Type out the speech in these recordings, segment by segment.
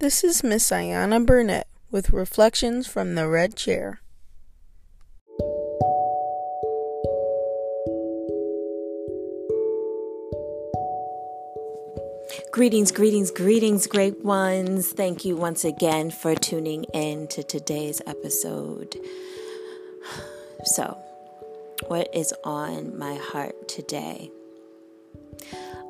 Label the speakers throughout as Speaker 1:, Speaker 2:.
Speaker 1: This is Miss Ayana Burnett with Reflections from the Red Chair.
Speaker 2: Greetings, greetings, greetings, great ones. Thank you once again for tuning in to today's episode. So, what is on my heart today?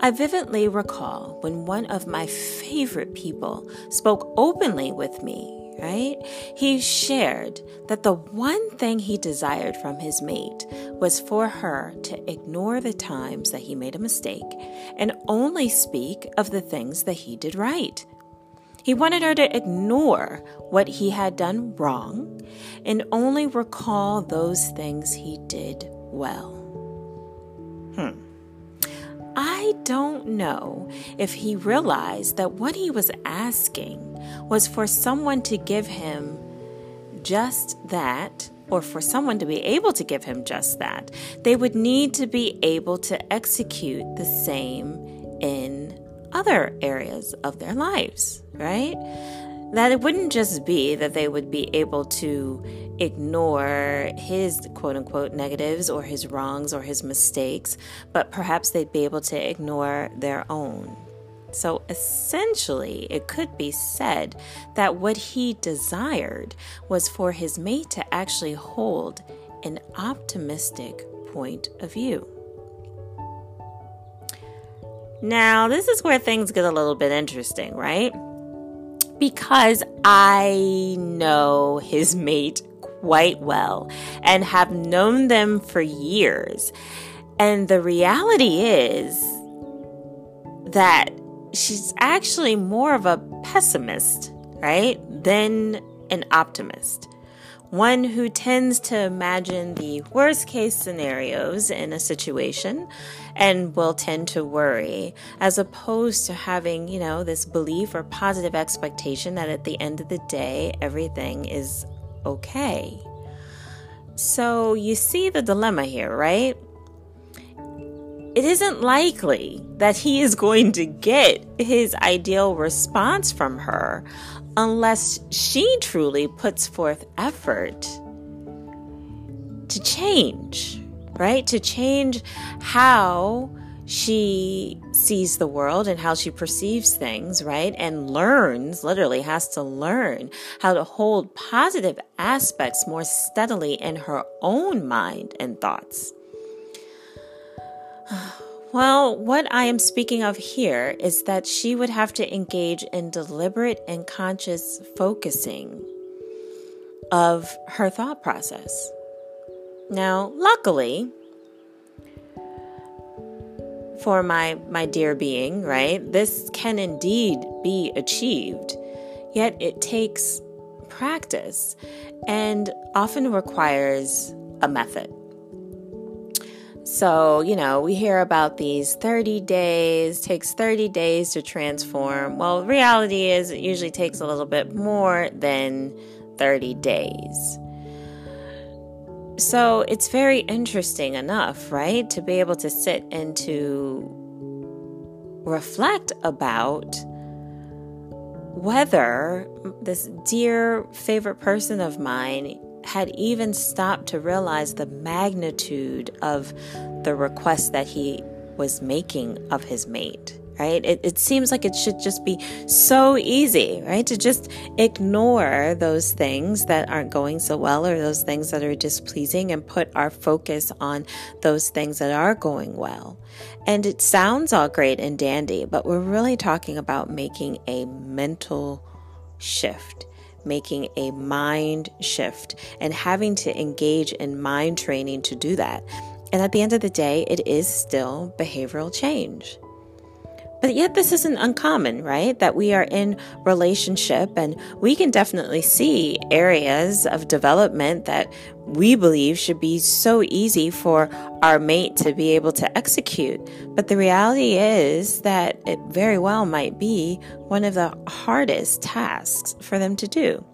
Speaker 2: I vividly recall when one of my favorite people spoke openly with me, right? He shared that the one thing he desired from his mate was for her to ignore the times that he made a mistake and only speak of the things that he did right. He wanted her to ignore what he had done wrong and only recall those things he did well. Hmm. I don't know if he realized that what he was asking was for someone to give him just that, or for someone to be able to give him just that. They would need to be able to execute the same in other areas of their lives, right? That it wouldn't just be that they would be able to ignore his quote unquote negatives or his wrongs or his mistakes, but perhaps they'd be able to ignore their own. So essentially, it could be said that what he desired was for his mate to actually hold an optimistic point of view. Now, this is where things get a little bit interesting, right? Because I know his mate quite well and have known them for years. And the reality is that she's actually more of a pessimist, right, than an optimist one who tends to imagine the worst case scenarios in a situation and will tend to worry, as opposed to having, you know, this belief or positive expectation that at the end of the day, everything is okay. So you see the dilemma here, right? It isn't likely that he is going to get his ideal response from her unless she truly puts forth effort to change, right? To change how she sees the world and how she perceives things, right? And learns, literally has to learn how to hold positive aspects more steadily in her own mind and thoughts. Well, what I am speaking of here is that she would have to engage in deliberate and conscious focusing of her thought process. Now, luckily, for my my dear being, right? This can indeed be achieved. Yet it takes practice and often requires a method. So, you know, we hear about these 30 days, takes 30 days to transform. Well, reality is it usually takes a little bit more than 30 days. So, it's very interesting enough, right, to be able to sit and to reflect about whether this dear favorite person of mine had even stopped to realize the magnitude of the request that he was making of his mate right? It, it seems like it should just be so easy, right? To just ignore those things that aren't going so well or those things that are displeasing and put our focus on those things that are going well. And it sounds all great and dandy, but we're really talking about making a mental shift making a mind shift and having to engage in mind training to do that. And at the end of the day, it is still behavioral change. But yet, this isn't uncommon, right? That we are in relationship and we can definitely see areas of development that we believe should be so easy for our mate to be able to execute. But the reality is that it very well might be one of the hardest tasks for them to do.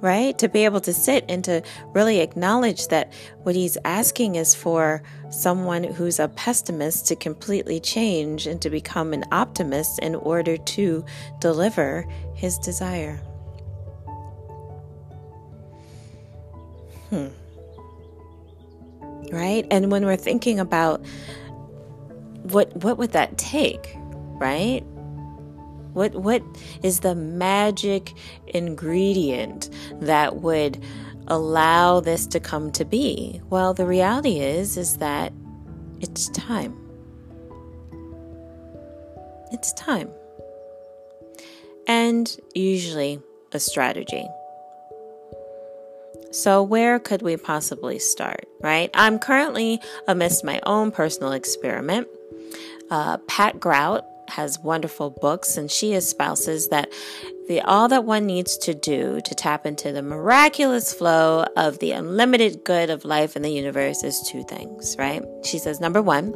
Speaker 2: Right? To be able to sit and to really acknowledge that what he's asking is for someone who's a pessimist to completely change and to become an optimist in order to deliver his desire. Hmm. Right? And when we're thinking about what what would that take, right? What what is the magic ingredient that would allow this to come to be? Well, the reality is is that it's time. It's time. And usually a strategy. So, where could we possibly start, right? I'm currently amidst my own personal experiment. Uh, Pam Grout has wonderful books, and she espouses that the all that one needs to do to tap into the miraculous flow of the unlimited good of life in the universe is two things, right? She says number one,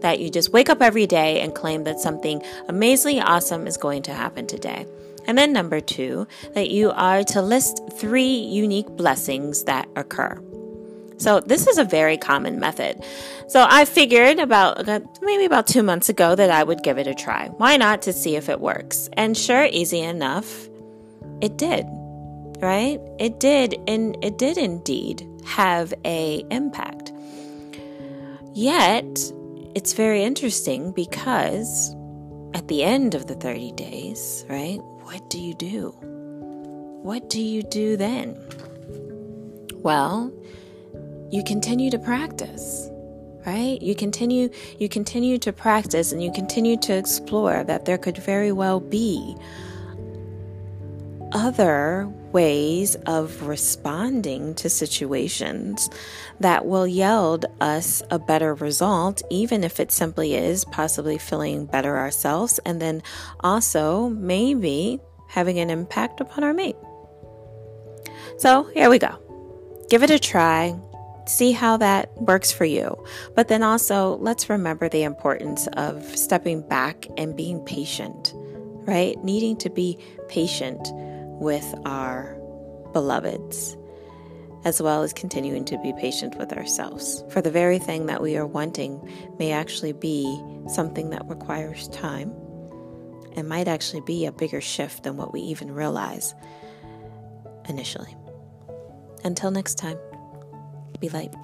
Speaker 2: that you just wake up every day and claim that something amazingly awesome is going to happen today. And then number two, that you are to list three unique blessings that occur. So this is a very common method. So I figured about maybe about two months ago that I would give it a try. Why not to see if it works? And sure, easy enough, it did. Right? It did, and it did indeed have a impact. Yet, it's very interesting because at the end of the 30 days, right? What do you do? What do you do then? Well, you continue to practice right you continue you continue to practice and you continue to explore that there could very well be other ways of responding to situations that will yield us a better result, even if it simply is possibly feeling better ourselves, and then also maybe having an impact upon our mate. So here we go. Give it a try see how that works for you. But then also, let's remember the importance of stepping back and being patient, right? Needing to be patient with our beloveds, as well as continuing to be patient with ourselves. For the very thing that we are wanting may actually be something that requires time and might actually be a bigger shift than what we even realize initially. Until next time. Be light.